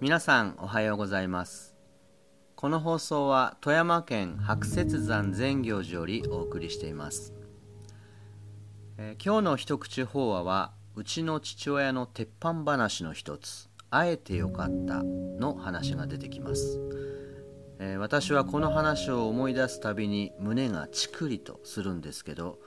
皆さんおはようございます。この放送は富山県白雪山善行寺よりお送りしています、えー、今日の一口法話はうちの父親の鉄板話の一つあえてよかったの話が出てきます、えー、私はこの話を思い出すたびに胸がチクリとするんですけど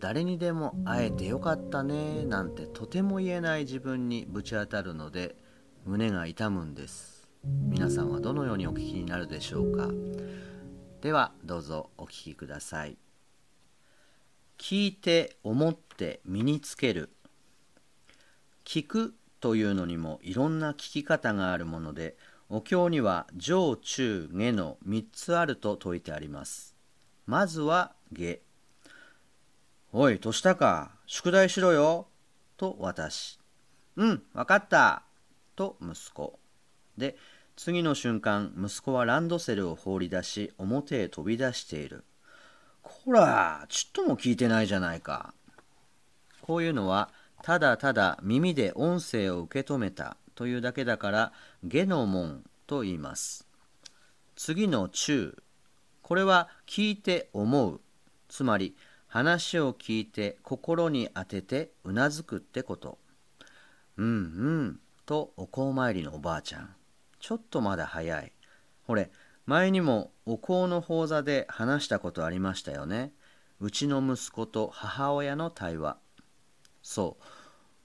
誰にでも会えてよかったねなんてとても言えない自分にぶち当たるので胸が痛むんです。皆さんはどのようにお聞きになるでしょうか。ではどうぞお聞きください。聞いて思って身につける。聞くというのにもいろんな聞き方があるものでお経には上中下の3つあると説いてあります。まずは下。おい、年か、宿題しろよ。と私。うん、わかった。と息子。で、次の瞬間、息子はランドセルを放り出し、表へ飛び出している。こら、ちっとも聞いてないじゃないか。こういうのは、ただただ耳で音声を受け止めたというだけだから、下の門と言います。次の中。これは聞いて思う。つまり、話を聞いて心に当ててうなずくってこと。うんうんとお香参りのおばあちゃん。ちょっとまだ早い。ほれ、前にもお香の法座で話したことありましたよね。うちの息子と母親の対話。そ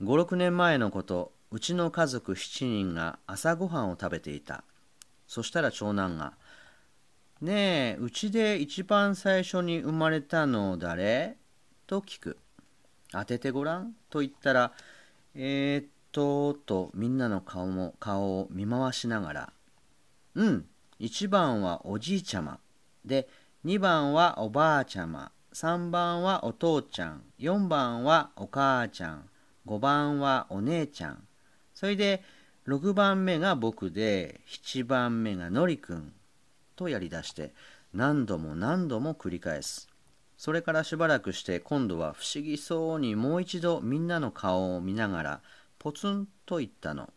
う、5、6年前のこと、うちの家族7人が朝ごはんを食べていた。そしたら長男が、ねえ、うちで一番最初に生まれたの誰？と聞く。当ててごらんと言ったら、えー、っと、とみんなの顔も顔を見回しながら、うん、1番はおじいちゃま。で、2番はおばあちゃま。3番はお父ちゃん。4番はお母ちゃん。5番はお姉ちゃん。それで、6番目が僕で、7番目がのりくん。とやりだして何度も何度も繰り返す。それからしばらくして今度は不思議そうにもう一度みんなの顔を見ながらポツンと言ったの。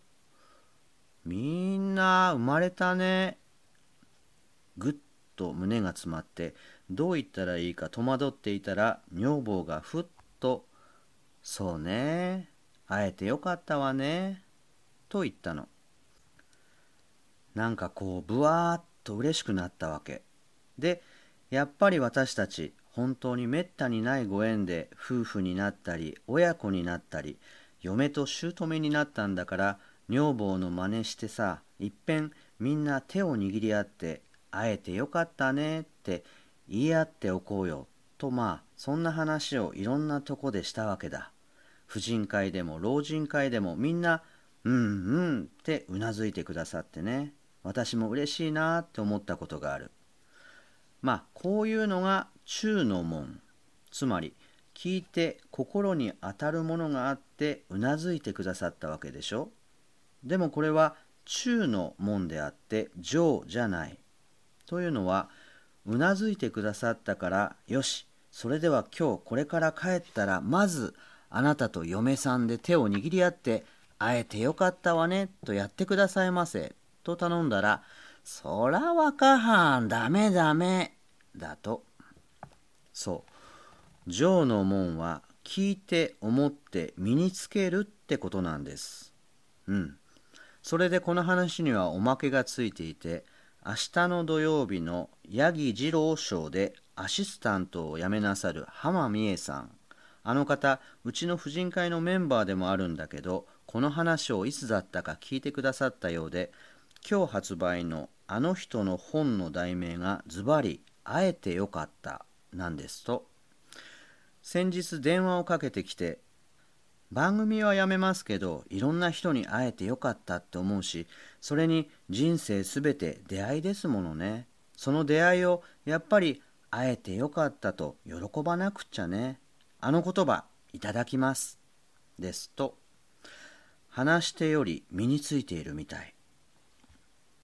みんな生まれたね。ぐっと胸が詰まってどう言ったらいいか戸惑っていたら女房がふっと「そうね。会えてよかったわね」と言ったの。なんかこうぶわーっと嬉しくなったわけ。でやっぱり私たち本当にめったにないご縁で夫婦になったり親子になったり嫁と姑になったんだから女房の真似してさいっぺんみんな手を握り合って会えてよかったねって言い合っておこうよとまあそんな話をいろんなとこでしたわけだ。婦人会でも老人会でもみんなうんうんってうなずいてくださってね。私も嬉しいなって思ったことがある。まあこういうのが中の門つまり聞いて心に当たるものがあってうなずいてくださったわけでしょでもこれは中の門であって上じゃない。というのはうなずいてくださったからよしそれでは今日これから帰ったらまずあなたと嫁さんで手を握り合って会えてよかったわねとやってくださいませと頼んだら、そらわかはん、ダメダメ、だと。そう。上の門は聞いて思って身につけるってことなんです。うん。それでこの話にはおまけがついていて、明日の土曜日の八木二郎賞でアシスタントを辞めなさる浜美恵さん。あの方、うちの婦人会のメンバーでもあるんだけど、この話をいつだったか聞いてくださったようで、今日発売のあの人の本の題名がズバリ「会えてよかった」なんですと。先日電話をかけてきて番組はやめますけどいろんな人に会えてよかったって思うしそれに人生すべて出会いですものね。その出会いをやっぱり会えてよかったと喜ばなくっちゃね。あの言葉いただきます。ですと。話してより身についているみたい。